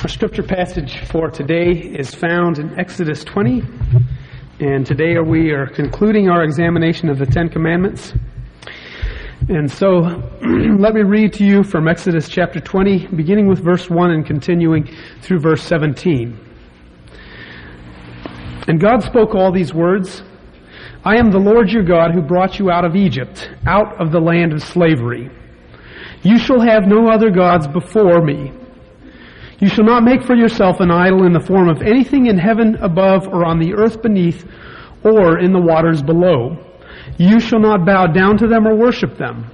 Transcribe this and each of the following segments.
Our scripture passage for today is found in Exodus 20, and today we are concluding our examination of the Ten Commandments. And so, let me read to you from Exodus chapter 20, beginning with verse 1 and continuing through verse 17. And God spoke all these words I am the Lord your God who brought you out of Egypt, out of the land of slavery. You shall have no other gods before me. You shall not make for yourself an idol in the form of anything in heaven above or on the earth beneath or in the waters below. You shall not bow down to them or worship them.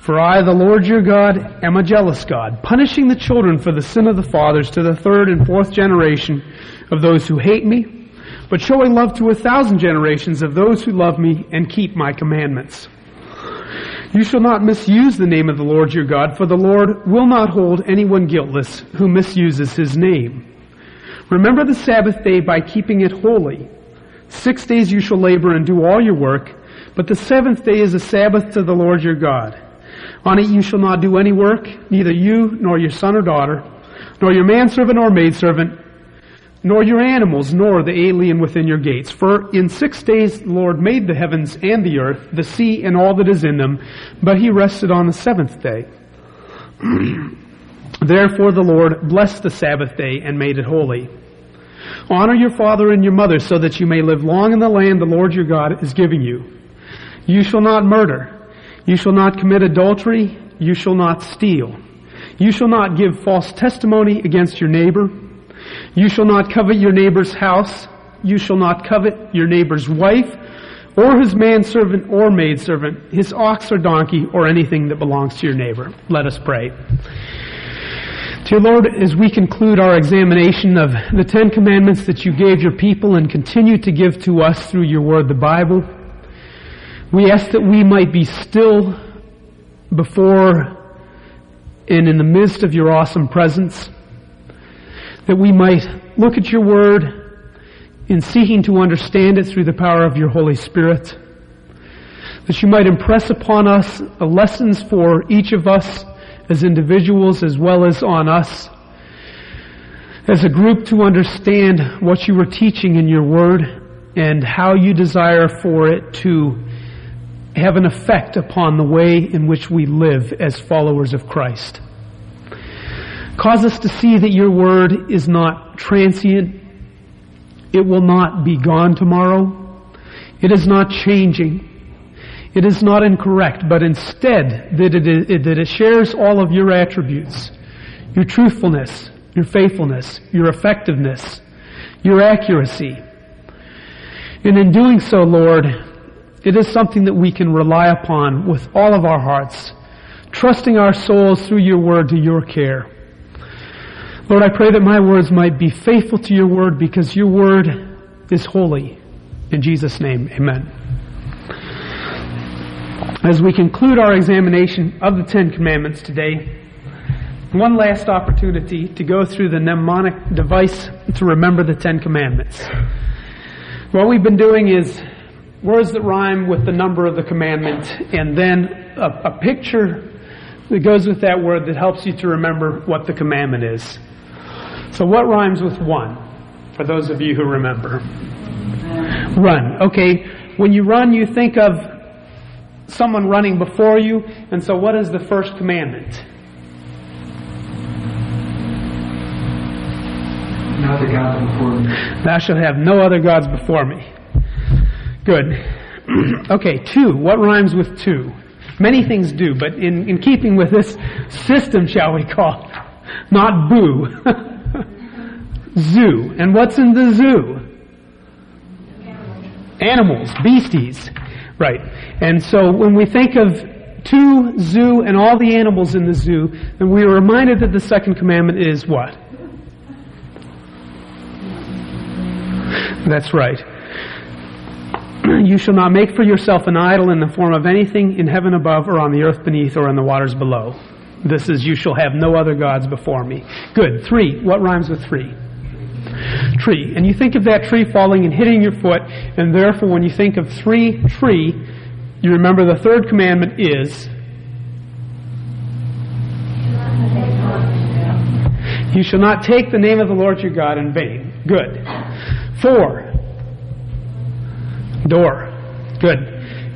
For I, the Lord your God, am a jealous God, punishing the children for the sin of the fathers to the third and fourth generation of those who hate me, but showing love to a thousand generations of those who love me and keep my commandments. You shall not misuse the name of the Lord your God, for the Lord will not hold anyone guiltless who misuses his name. Remember the Sabbath day by keeping it holy. Six days you shall labor and do all your work, but the seventh day is a Sabbath to the Lord your God. On it you shall not do any work, neither you, nor your son or daughter, nor your manservant or maidservant, nor your animals, nor the alien within your gates. For in six days the Lord made the heavens and the earth, the sea and all that is in them, but he rested on the seventh day. Therefore the Lord blessed the Sabbath day and made it holy. Honor your father and your mother so that you may live long in the land the Lord your God is giving you. You shall not murder. You shall not commit adultery. You shall not steal. You shall not give false testimony against your neighbor. You shall not covet your neighbor's house. You shall not covet your neighbor's wife, or his manservant or maidservant, his ox or donkey, or anything that belongs to your neighbor. Let us pray. Dear Lord, as we conclude our examination of the Ten Commandments that you gave your people and continue to give to us through your word, the Bible, we ask that we might be still before and in the midst of your awesome presence that we might look at your word in seeking to understand it through the power of your Holy Spirit, that you might impress upon us the lessons for each of us as individuals as well as on us as a group to understand what you were teaching in your word and how you desire for it to have an effect upon the way in which we live as followers of Christ. Cause us to see that your word is not transient. It will not be gone tomorrow. It is not changing. It is not incorrect, but instead that it, that it shares all of your attributes. Your truthfulness, your faithfulness, your effectiveness, your accuracy. And in doing so, Lord, it is something that we can rely upon with all of our hearts, trusting our souls through your word to your care. Lord, I pray that my words might be faithful to your word because your word is holy. In Jesus' name, amen. As we conclude our examination of the Ten Commandments today, one last opportunity to go through the mnemonic device to remember the Ten Commandments. What we've been doing is words that rhyme with the number of the commandment and then a, a picture that goes with that word that helps you to remember what the commandment is. So what rhymes with one? For those of you who remember. Run. Okay. When you run, you think of someone running before you. And so what is the first commandment? No other gods before me. Thou shalt have no other gods before me. Good. okay, two. What rhymes with two? Many things do, but in, in keeping with this system, shall we call, not boo. zoo. And what's in the zoo? Animals, beasties. Right. And so when we think of two zoo and all the animals in the zoo, then we are reminded that the second commandment is what? That's right. You shall not make for yourself an idol in the form of anything in heaven above or on the earth beneath or in the waters below. This is, you shall have no other gods before me. Good. Three. What rhymes with three? Tree. And you think of that tree falling and hitting your foot, and therefore when you think of three, tree, you remember the third commandment is You shall not take the name of the Lord your God in vain. Good. Four. Door. Good.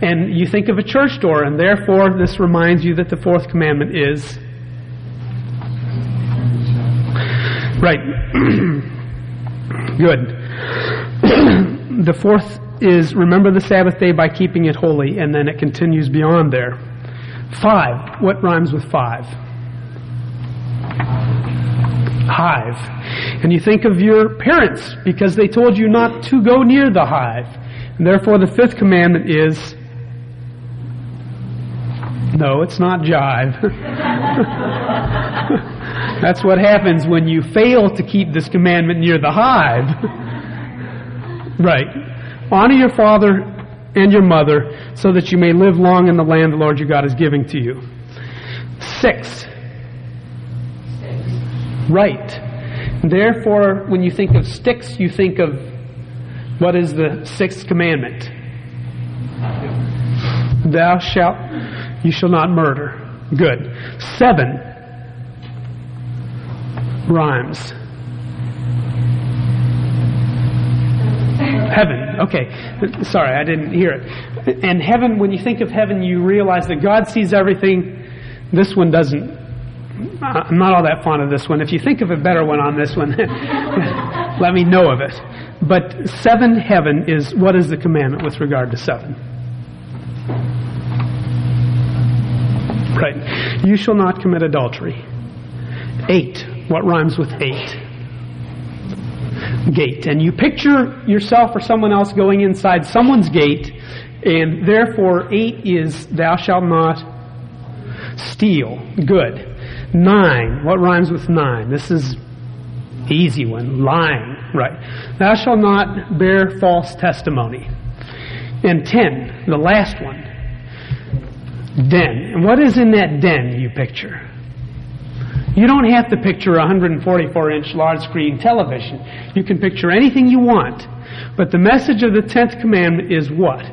And you think of a church door, and therefore this reminds you that the fourth commandment is. Right. Good. the fourth is remember the Sabbath day by keeping it holy, and then it continues beyond there. Five. What rhymes with five? Hive. And you think of your parents because they told you not to go near the hive. And therefore the fifth commandment is no, it's not jive. That's what happens when you fail to keep this commandment near the hive. right. Honor your father and your mother so that you may live long in the land the Lord your God is giving to you. Six. Right. Therefore, when you think of sticks, you think of what is the sixth commandment? Thou shalt, you shall not murder. Good. Seven rhymes. Heaven. Okay. Sorry, I didn't hear it. And heaven, when you think of heaven, you realize that God sees everything. This one doesn't. I'm not all that fond of this one. If you think of a better one on this one, let me know of it. But seven heaven is what is the commandment with regard to seven? Right. You shall not commit adultery. Eight. What rhymes with eight? Gate. And you picture yourself or someone else going inside someone's gate, and therefore eight is thou shalt not steal. Good. Nine. What rhymes with nine? This is easy one. Lying. Right. Thou shalt not bear false testimony. And ten, the last one. Den. And what is in that den you picture? You don't have to picture a 144 inch large screen television. You can picture anything you want. But the message of the 10th commandment is what?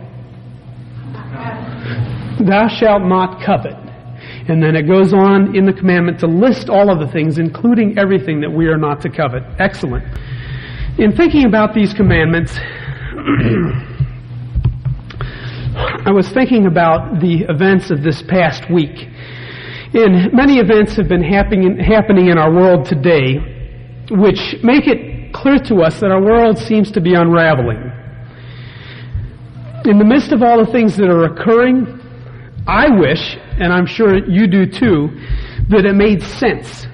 Thou shalt not covet. And then it goes on in the commandment to list all of the things, including everything that we are not to covet. Excellent. In thinking about these commandments, I was thinking about the events of this past week. And many events have been happening, happening in our world today, which make it clear to us that our world seems to be unraveling. In the midst of all the things that are occurring, I wish, and I'm sure you do too, that it made sense.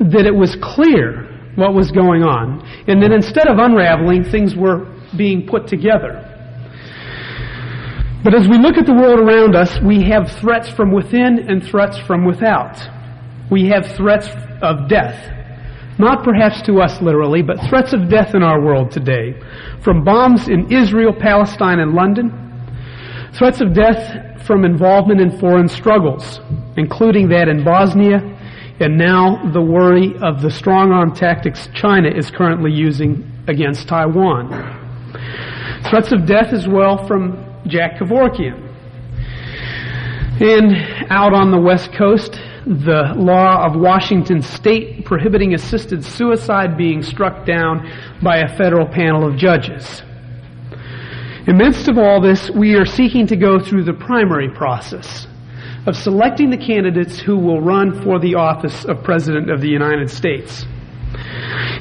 That it was clear what was going on. And that instead of unraveling, things were being put together. But as we look at the world around us, we have threats from within and threats from without. We have threats of death. Not perhaps to us literally, but threats of death in our world today. From bombs in Israel, Palestine, and London. Threats of death from involvement in foreign struggles, including that in Bosnia, and now the worry of the strong arm tactics China is currently using against Taiwan. Threats of death as well from Jack Kevorkian. And out on the West Coast, the law of Washington state prohibiting assisted suicide being struck down by a federal panel of judges. In midst of all this, we are seeking to go through the primary process of selecting the candidates who will run for the office of President of the United States.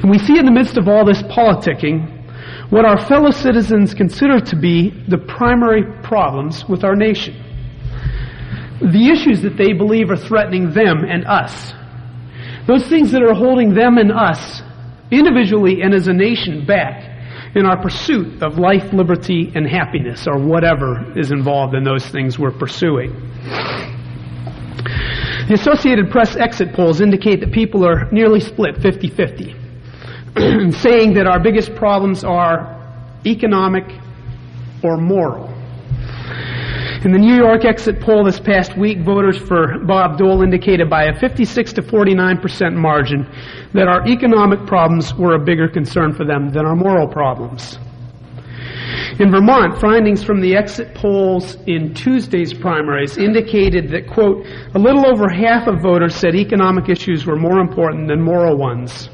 And we see in the midst of all this politicking what our fellow citizens consider to be the primary problems with our nation. The issues that they believe are threatening them and us. Those things that are holding them and us, individually and as a nation, back in our pursuit of life, liberty, and happiness, or whatever is involved in those things we're pursuing. The Associated Press exit polls indicate that people are nearly split 50 50. saying that our biggest problems are economic or moral. In the New York exit poll this past week, voters for Bob Dole indicated by a 56 to 49 percent margin that our economic problems were a bigger concern for them than our moral problems. In Vermont, findings from the exit polls in Tuesday's primaries indicated that, quote, a little over half of voters said economic issues were more important than moral ones.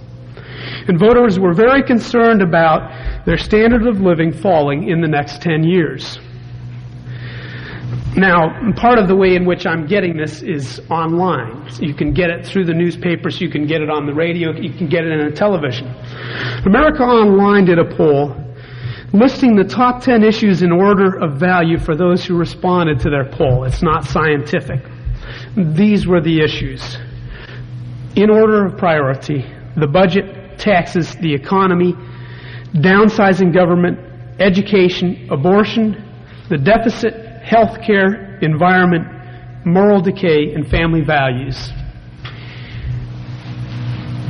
And voters were very concerned about their standard of living falling in the next 10 years. Now, part of the way in which I'm getting this is online. You can get it through the newspapers, you can get it on the radio, you can get it in a television. America Online did a poll listing the top 10 issues in order of value for those who responded to their poll. It's not scientific. These were the issues. In order of priority, the budget, taxes, the economy, downsizing government, education, abortion, the deficit, health care, environment, moral decay, and family values.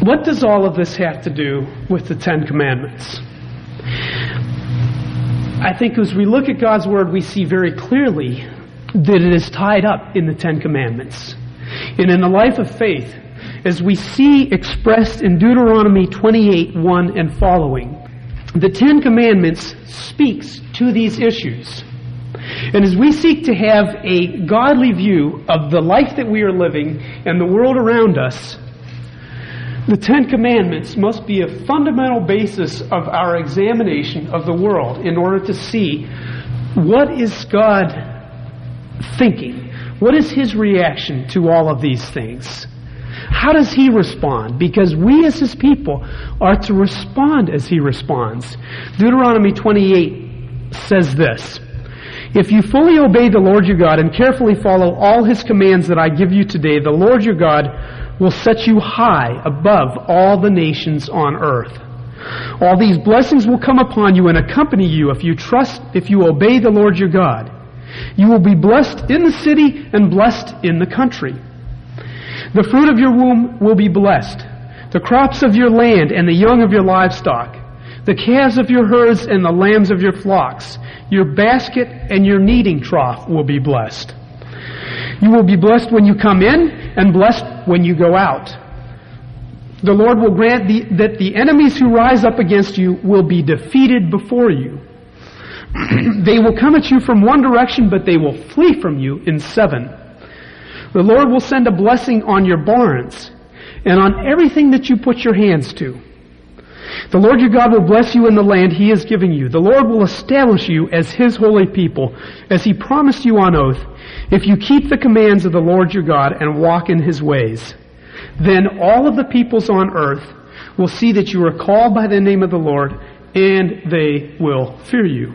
What does all of this have to do with the Ten Commandments? I think as we look at God's Word, we see very clearly that it is tied up in the Ten Commandments. And in the life of faith, as we see expressed in Deuteronomy 28 1 and following, the Ten Commandments speaks to these issues. And as we seek to have a godly view of the life that we are living and the world around us, the Ten Commandments must be a fundamental basis of our examination of the world in order to see what is God thinking? What is His reaction to all of these things? How does He respond? Because we as His people are to respond as He responds. Deuteronomy 28 says this. If you fully obey the Lord your God and carefully follow all his commands that I give you today, the Lord your God will set you high above all the nations on earth. All these blessings will come upon you and accompany you if you trust, if you obey the Lord your God. You will be blessed in the city and blessed in the country. The fruit of your womb will be blessed, the crops of your land and the young of your livestock, the calves of your herds and the lambs of your flocks your basket and your kneading trough will be blessed. You will be blessed when you come in and blessed when you go out. The Lord will grant the, that the enemies who rise up against you will be defeated before you. they will come at you from one direction, but they will flee from you in seven. The Lord will send a blessing on your barns and on everything that you put your hands to. The Lord your God will bless you in the land he is giving you. The Lord will establish you as his holy people, as he promised you on oath, if you keep the commands of the Lord your God and walk in his ways. Then all of the peoples on earth will see that you are called by the name of the Lord, and they will fear you.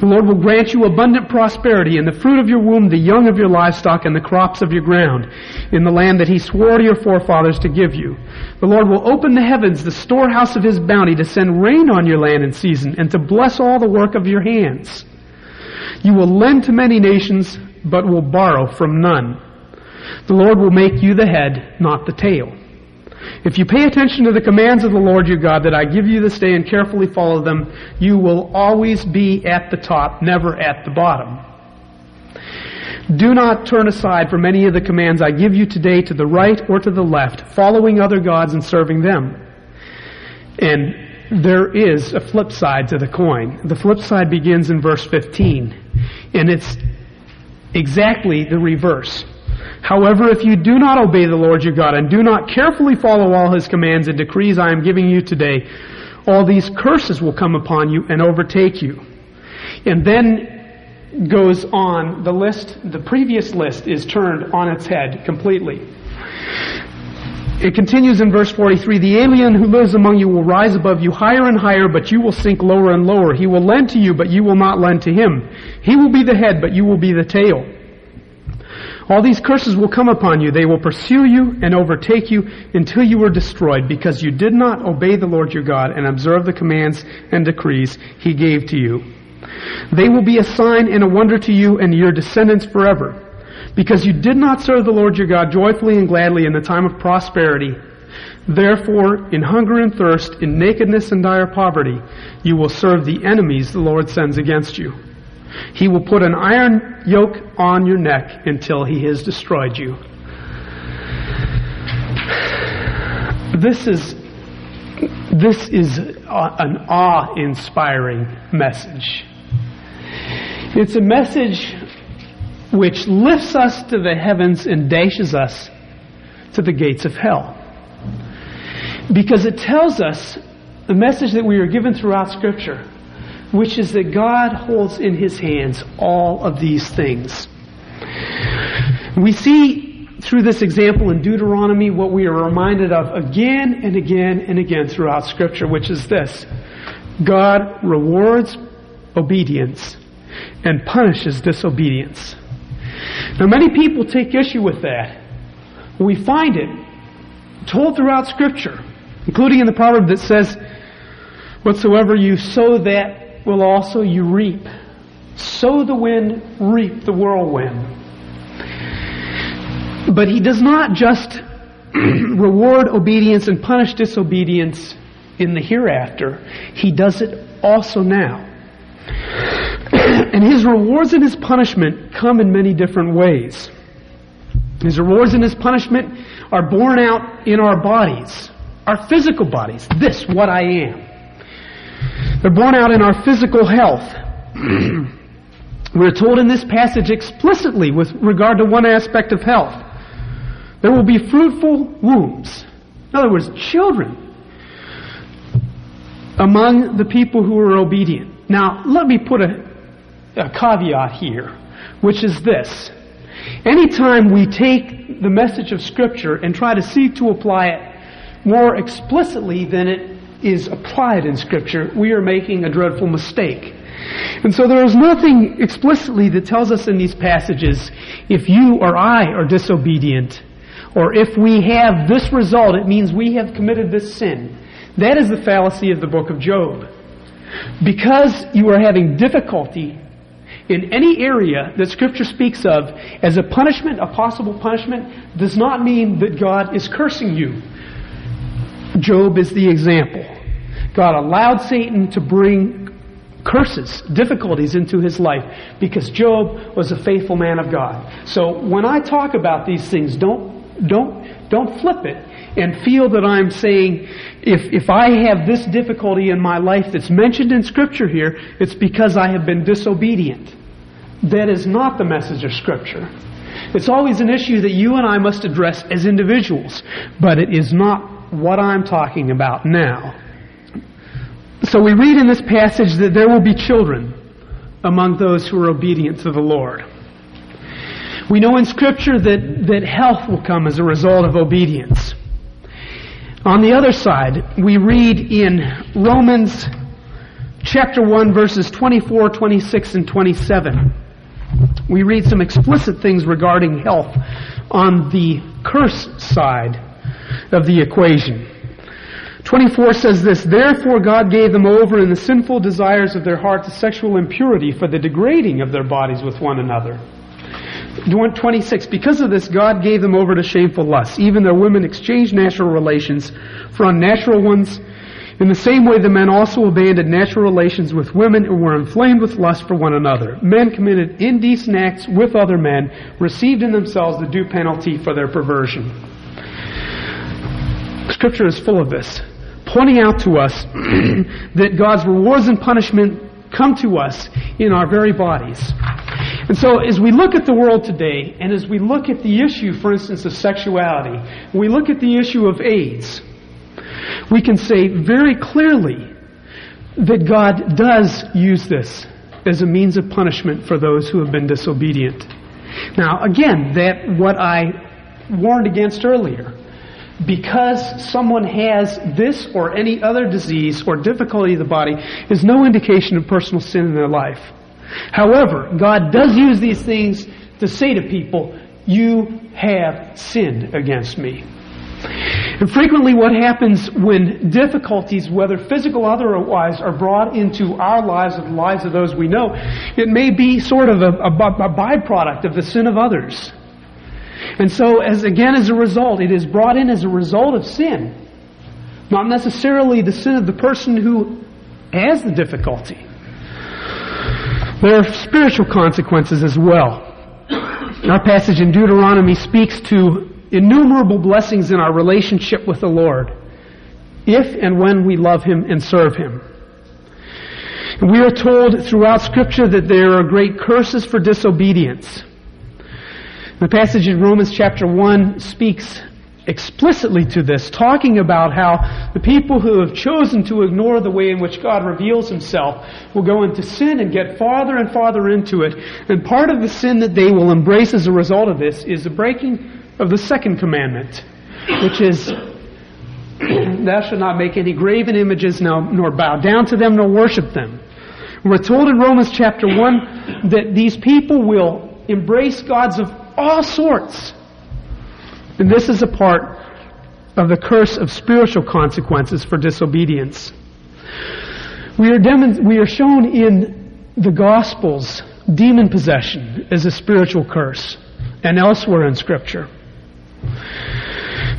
The Lord will grant you abundant prosperity in the fruit of your womb, the young of your livestock, and the crops of your ground, in the land that he swore to your forefathers to give you. The Lord will open the heavens, the storehouse of his bounty, to send rain on your land in season, and to bless all the work of your hands. You will lend to many nations, but will borrow from none. The Lord will make you the head, not the tail. If you pay attention to the commands of the Lord your God that I give you this day and carefully follow them, you will always be at the top, never at the bottom. Do not turn aside from any of the commands I give you today to the right or to the left, following other gods and serving them. And there is a flip side to the coin. The flip side begins in verse 15, and it's exactly the reverse. However, if you do not obey the Lord your God and do not carefully follow all his commands and decrees I am giving you today, all these curses will come upon you and overtake you. And then goes on, the list, the previous list is turned on its head completely. It continues in verse 43, the alien who lives among you will rise above you higher and higher, but you will sink lower and lower. He will lend to you, but you will not lend to him. He will be the head, but you will be the tail. All these curses will come upon you. They will pursue you and overtake you until you are destroyed because you did not obey the Lord your God and observe the commands and decrees he gave to you. They will be a sign and a wonder to you and your descendants forever because you did not serve the Lord your God joyfully and gladly in the time of prosperity. Therefore, in hunger and thirst, in nakedness and dire poverty, you will serve the enemies the Lord sends against you. He will put an iron yoke on your neck until he has destroyed you. This is This is an awe inspiring message. It's a message which lifts us to the heavens and dashes us to the gates of hell. Because it tells us the message that we are given throughout Scripture, which is that God holds in His hands all of these things. We see through this example in Deuteronomy what we are reminded of again and again and again throughout Scripture, which is this God rewards obedience and punishes disobedience. Now, many people take issue with that. We find it told throughout Scripture, including in the proverb that says, Whatsoever you sow, that will also you reap. Sow the wind, reap the whirlwind. But he does not just reward obedience and punish disobedience in the hereafter, he does it also now. and his rewards and his punishment come in many different ways. His rewards and his punishment are borne out in our bodies, our physical bodies. This, what I am. They're borne out in our physical health. We're told in this passage explicitly with regard to one aspect of health. There will be fruitful wombs. In other words, children among the people who are obedient. Now, let me put a, a caveat here, which is this. Anytime we take the message of Scripture and try to seek to apply it more explicitly than it is applied in Scripture, we are making a dreadful mistake. And so there is nothing explicitly that tells us in these passages if you or I are disobedient, or if we have this result, it means we have committed this sin. That is the fallacy of the book of Job. Because you are having difficulty in any area that Scripture speaks of as a punishment, a possible punishment, does not mean that God is cursing you. Job is the example. God allowed Satan to bring curses, difficulties into his life because Job was a faithful man of God. So when I talk about these things, don't, don't, don't flip it and feel that I'm saying if, if I have this difficulty in my life that's mentioned in Scripture here, it's because I have been disobedient. That is not the message of Scripture. It's always an issue that you and I must address as individuals, but it is not what I'm talking about now. So we read in this passage that there will be children among those who are obedient to the Lord. We know in Scripture that, that health will come as a result of obedience. On the other side, we read in Romans chapter 1 verses 24, 26, and 27. We read some explicit things regarding health on the curse side of the equation. 24 says this, Therefore God gave them over in the sinful desires of their heart to sexual impurity for the degrading of their bodies with one another. 26. Because of this, God gave them over to shameful lusts. Even their women exchanged natural relations for unnatural ones. In the same way, the men also abandoned natural relations with women and were inflamed with lust for one another. Men committed indecent acts with other men, received in themselves the due penalty for their perversion. Scripture is full of this, pointing out to us that God's rewards and punishment come to us in our very bodies. And so, as we look at the world today, and as we look at the issue, for instance, of sexuality, we look at the issue of AIDS, we can say very clearly that God does use this as a means of punishment for those who have been disobedient. Now, again, that what I warned against earlier. Because someone has this or any other disease or difficulty of the body is no indication of personal sin in their life. However, God does use these things to say to people, you have sinned against me. And frequently what happens when difficulties, whether physical or otherwise, are brought into our lives or the lives of those we know, it may be sort of a, a, a byproduct of the sin of others. And so, as again, as a result, it is brought in as a result of sin. Not necessarily the sin of the person who has the difficulty. There are spiritual consequences as well. Our passage in Deuteronomy speaks to innumerable blessings in our relationship with the Lord. if and when we love Him and serve Him. We are told throughout Scripture that there are great curses for disobedience. The passage in Romans chapter 1 speaks explicitly to this, talking about how the people who have chosen to ignore the way in which God reveals Himself will go into sin and get farther and farther into it. And part of the sin that they will embrace as a result of this is the breaking of the second commandment, which is Thou shalt not make any graven images, nor bow down to them, nor worship them. We're told in Romans chapter 1 that these people will embrace gods of all sorts. And this is a part of the curse of spiritual consequences for disobedience. We are, demon- we are shown in the Gospels demon possession as a spiritual curse and elsewhere in Scripture.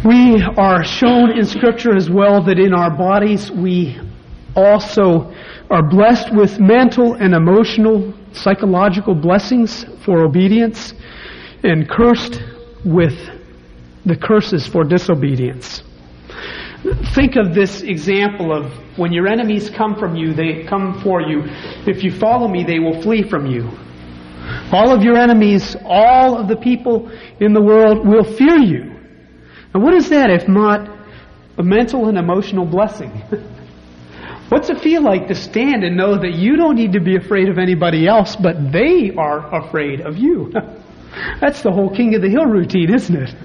We are shown in Scripture as well that in our bodies we also are blessed with mental and emotional, psychological blessings for obedience and cursed with the curses for disobedience. Think of this example of when your enemies come from you, they come for you. If you follow me, they will flee from you. All of your enemies, all of the people in the world will fear you. And what is that if not a mental and emotional blessing? What's it feel like to stand and know that you don't need to be afraid of anybody else, but they are afraid of you? That's the whole King of the Hill routine, isn't it?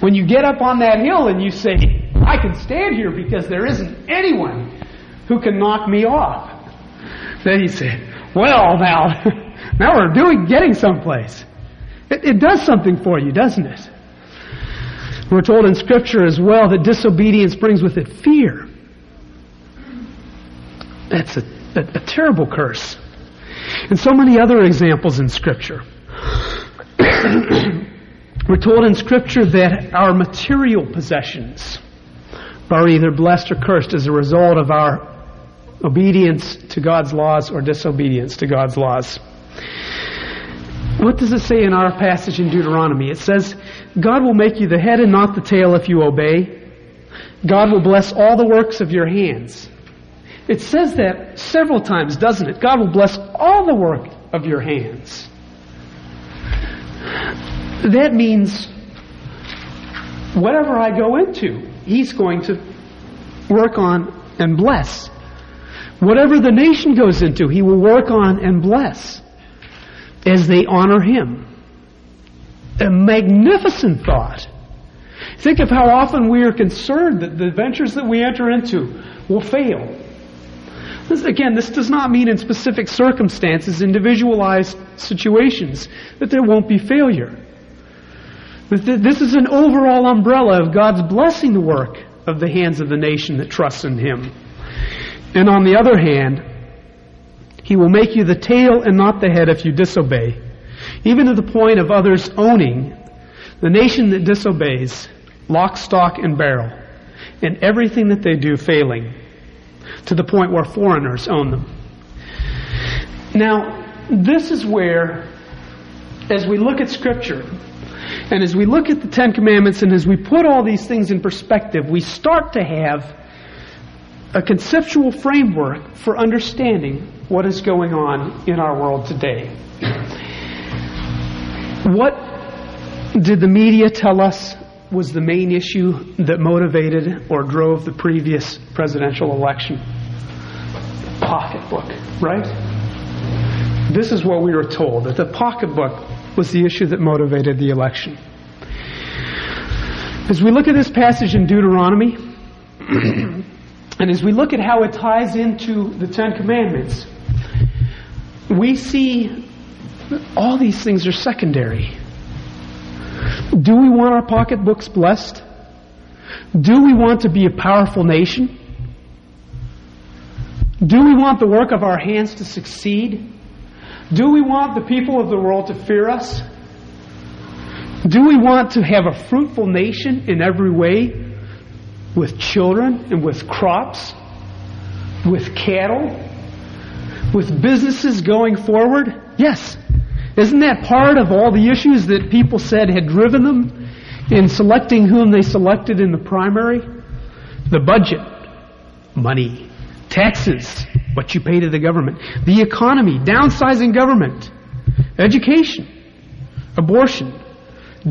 When you get up on that hill and you say, I can stand here because there isn't anyone who can knock me off. Then you say, well, now, now we're doing, getting someplace. It, it does something for you, doesn't it? We're told in Scripture as well that disobedience brings with it fear. That's a, a, a terrible curse. And so many other examples in Scripture. We're told in Scripture that our material possessions are either blessed or cursed as a result of our obedience to God's laws or disobedience to God's laws. What does it say in our passage in Deuteronomy? It says, God will make you the head and not the tail if you obey. God will bless all the works of your hands. It says that several times, doesn't it? God will bless all the work of your hands. That means whatever I go into, He's going to work on and bless. Whatever the nation goes into, He will work on and bless as they honor him. A magnificent thought. Think of how often we are concerned that the ventures that we enter into will fail. This, again, this does not mean in specific circumstances, individualized situations, that there won't be failure. This is an overall umbrella of God's blessing the work of the hands of the nation that trusts in Him. And on the other hand, he will make you the tail and not the head if you disobey. Even to the point of others owning the nation that disobeys, lock, stock, and barrel, and everything that they do failing, to the point where foreigners own them. Now, this is where, as we look at Scripture, and as we look at the Ten Commandments, and as we put all these things in perspective, we start to have a conceptual framework for understanding what is going on in our world today. What did the media tell us was the main issue that motivated or drove the previous presidential election? Pocketbook, right? This is what we were told that the pocketbook was the issue that motivated the election. As we look at this passage in Deuteronomy, and as we look at how it ties into the Ten Commandments, we see all these things are secondary. Do we want our pocketbooks blessed? Do we want to be a powerful nation? Do we want the work of our hands to succeed? Do we want the people of the world to fear us? Do we want to have a fruitful nation in every way with children and with crops, with cattle, with businesses going forward? Yes. Isn't that part of all the issues that people said had driven them in selecting whom they selected in the primary? The budget, money. Taxes, what you pay to the government. The economy, downsizing government. Education, abortion,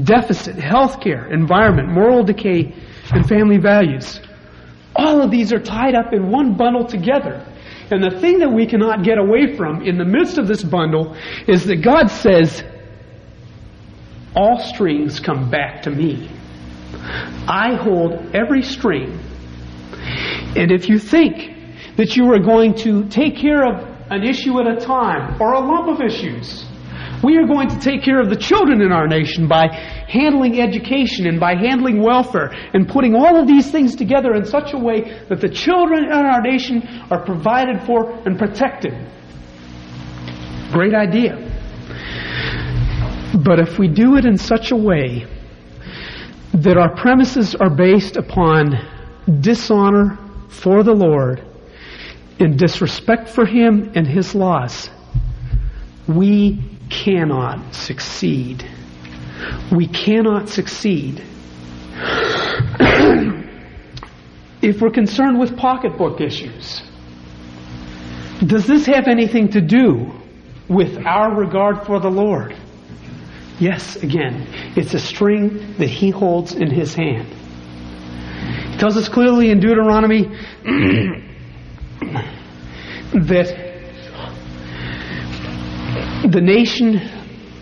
deficit, healthcare, environment, moral decay, and family values. All of these are tied up in one bundle together. And the thing that we cannot get away from in the midst of this bundle is that God says, all strings come back to me. I hold every string. And if you think that you are going to take care of an issue at a time or a lump of issues, we are going to take care of the children in our nation by handling education and by handling welfare and putting all of these things together in such a way that the children in our nation are provided for and protected. Great idea. But if we do it in such a way that our premises are based upon dishonor for the Lord and disrespect for Him and His laws, we cannot succeed. We cannot succeed. if we're concerned with pocketbook issues, does this have anything to do with our regard for the Lord? Yes, again, it's a string that He holds in His hand. He tells us clearly in Deuteronomy that the nation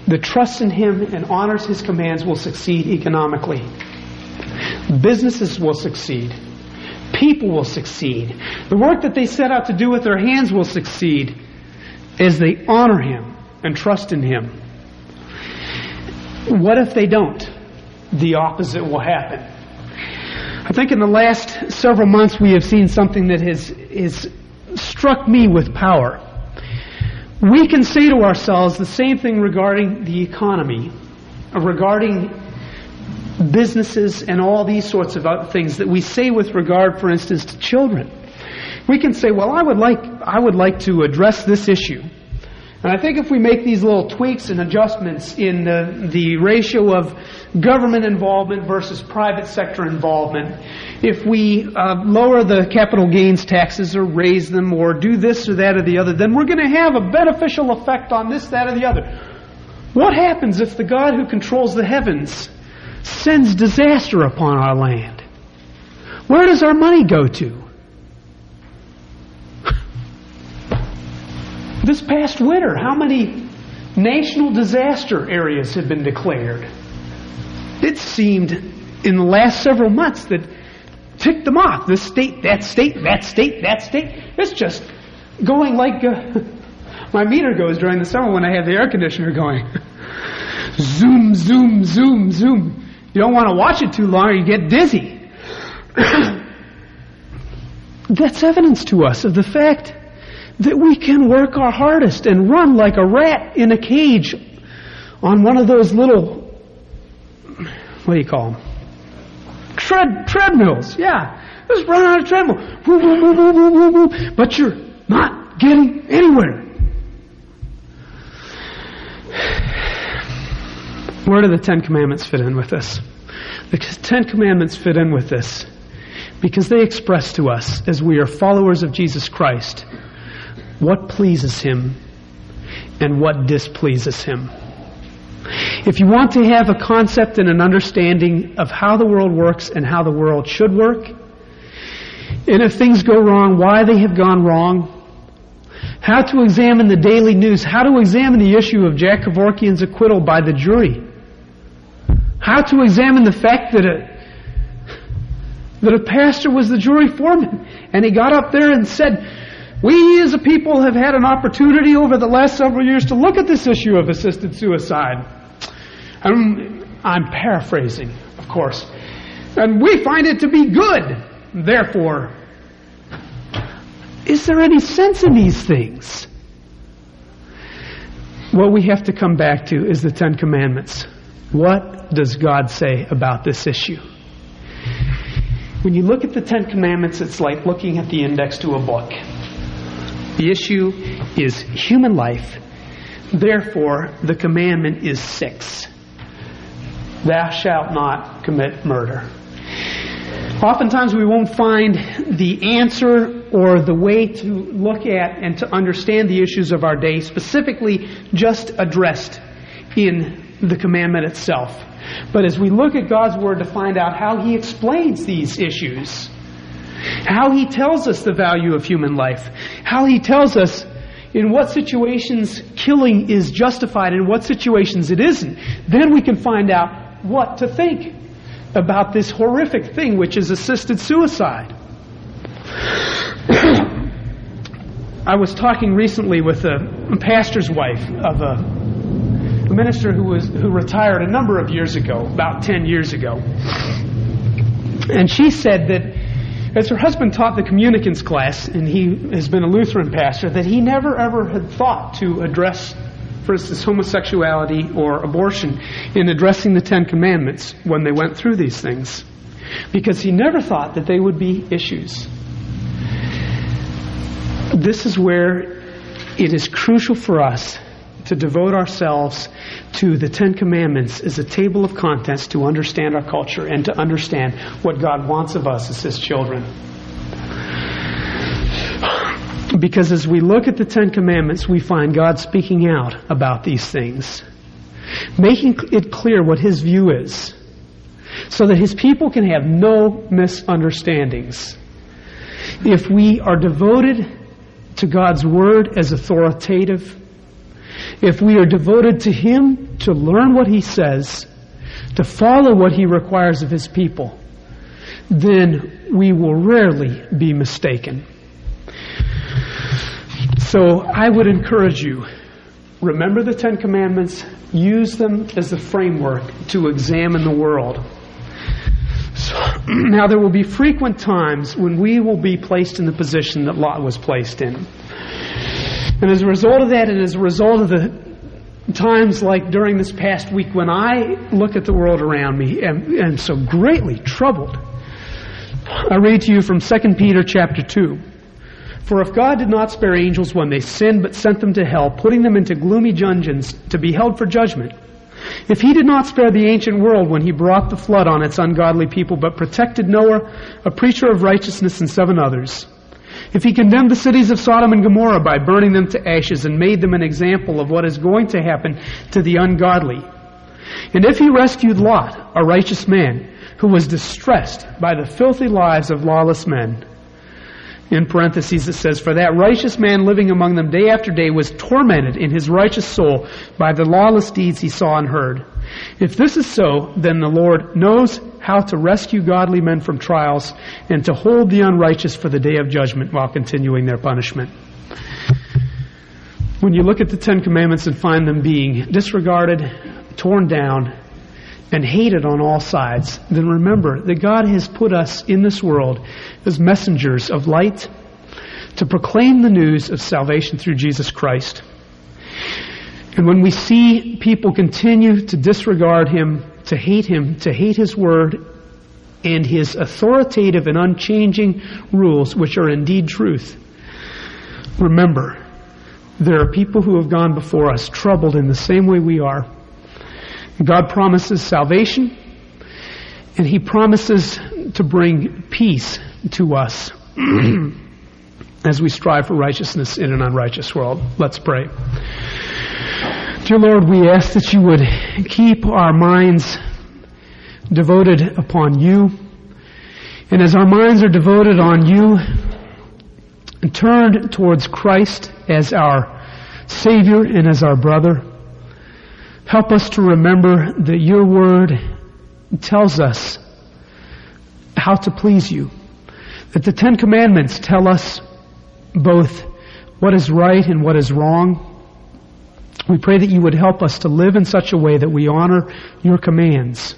that trusts in Him and honors His commands will succeed economically. Businesses will succeed. People will succeed. The work that they set out to do with their hands will succeed as they honor Him and trust in Him. What if they don't? The opposite will happen. I think in the last several months we have seen something that has, has struck me with power. We can say to ourselves the same thing regarding the economy, regarding businesses and all these sorts of other things that we say with regard, for instance, to children. We can say, well, I would like, I would like to address this issue. And I think if we make these little tweaks and adjustments in the, the ratio of government involvement versus private sector involvement, if we uh, lower the capital gains taxes or raise them or do this or that or the other, then we're going to have a beneficial effect on this, that, or the other. What happens if the God who controls the heavens sends disaster upon our land? Where does our money go to? This past winter, how many national disaster areas have been declared? It seemed in the last several months that ticked them off. This state, that state, that state, that state. It's just going like uh, my meter goes during the summer when I have the air conditioner going. zoom, zoom, zoom, zoom. You don't want to watch it too long or you get dizzy. That's evidence to us of the fact that we can work our hardest and run like a rat in a cage on one of those little, what do you call them? Tread, treadmills, yeah. Just run on a treadmill. But you're not getting anywhere. Where do the Ten Commandments fit in with this? The Ten Commandments fit in with this because they express to us, as we are followers of Jesus Christ, what pleases Him and what displeases Him. If you want to have a concept and an understanding of how the world works and how the world should work, and if things go wrong, why they have gone wrong, how to examine the daily news, how to examine the issue of Jack Kevorkian's acquittal by the jury, how to examine the fact that a, that a pastor was the jury foreman and he got up there and said, we as a people have had an opportunity over the last several years to look at this issue of assisted suicide. I'm, I'm paraphrasing, of course. And we find it to be good. Therefore, is there any sense in these things? What we have to come back to is the Ten Commandments. What does God say about this issue? When you look at the Ten Commandments, it's like looking at the index to a book. The issue is human life. Therefore, the commandment is six Thou shalt not commit murder. Oftentimes we won't find the answer or the way to look at and to understand the issues of our day specifically just addressed in the commandment itself. But as we look at God's Word to find out how He explains these issues, how He tells us the value of human life, how He tells us in what situations killing is justified and what situations it isn't, then we can find out what to think about this horrific thing which is assisted suicide. I was talking recently with a pastor's wife of a, minister who was who retired a number of years ago, about 10 years ago. And she said that as her husband taught the communicants class, and he has been a Lutheran pastor, that he never ever had thought to address for instance, homosexuality or abortion in addressing the Ten Commandments when they went through these things. Because he never thought that they would be issues. This is where it is crucial for us to devote ourselves to the Ten Commandments is a table of contents to understand our culture and to understand what God wants of us as His children. Because as we look at the Ten Commandments, we find God speaking out about these things, making it clear what His view is, so that His people can have no misunderstandings. If we are devoted to God's Word as authoritative, if we are devoted to Him to learn what He says, to follow what He requires of His people, then we will rarely be mistaken. So I would encourage you remember the Ten Commandments, use them as a framework to examine the world. So, now, there will be frequent times when we will be placed in the position that Lot was placed in. And as a result of that, and as a result of the times like during this past week when I look at the world around me and am so greatly troubled, I read to you from 2 Peter chapter 2. For if God did not spare angels when they sinned, but sent them to hell, putting them into gloomy dungeons to be held for judgment, if he did not spare the ancient world when he brought the flood on its ungodly people, but protected Noah, a preacher of righteousness, and seven others, if he condemned the cities of Sodom and Gomorrah by burning them to ashes and made them an example of what is going to happen to the ungodly, and if he rescued Lot, a righteous man, who was distressed by the filthy lives of lawless men, in parentheses it says, For that righteous man living among them day after day was tormented in his righteous soul by the lawless deeds he saw and heard. If this is so, then the Lord knows how to rescue godly men from trials and to hold the unrighteous for the day of judgment while continuing their punishment. When you look at the Ten Commandments and find them being disregarded, torn down, and hated on all sides, then remember that God has put us in this world as messengers of light to proclaim the news of salvation through Jesus Christ. And when we see people continue to disregard Him, to hate Him, to hate His Word, and His authoritative and unchanging rules, which are indeed truth, remember, there are people who have gone before us troubled in the same way we are God promises salvation, and He promises to bring peace to us as we strive for righteousness in an unrighteous world. Let's pray. Dear Lord, we ask that you would keep our minds devoted upon you. And as our minds are devoted on you turned towards Christ as our Savior and as our brother, Help us to remember that your word tells us how to please you. That the Ten Commandments tell us both what is right and what is wrong. We pray that you would help us to live in such a way that we honor your commands.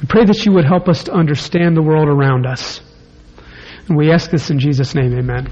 We pray that you would help us to understand the world around us. And we ask this in Jesus' name, amen.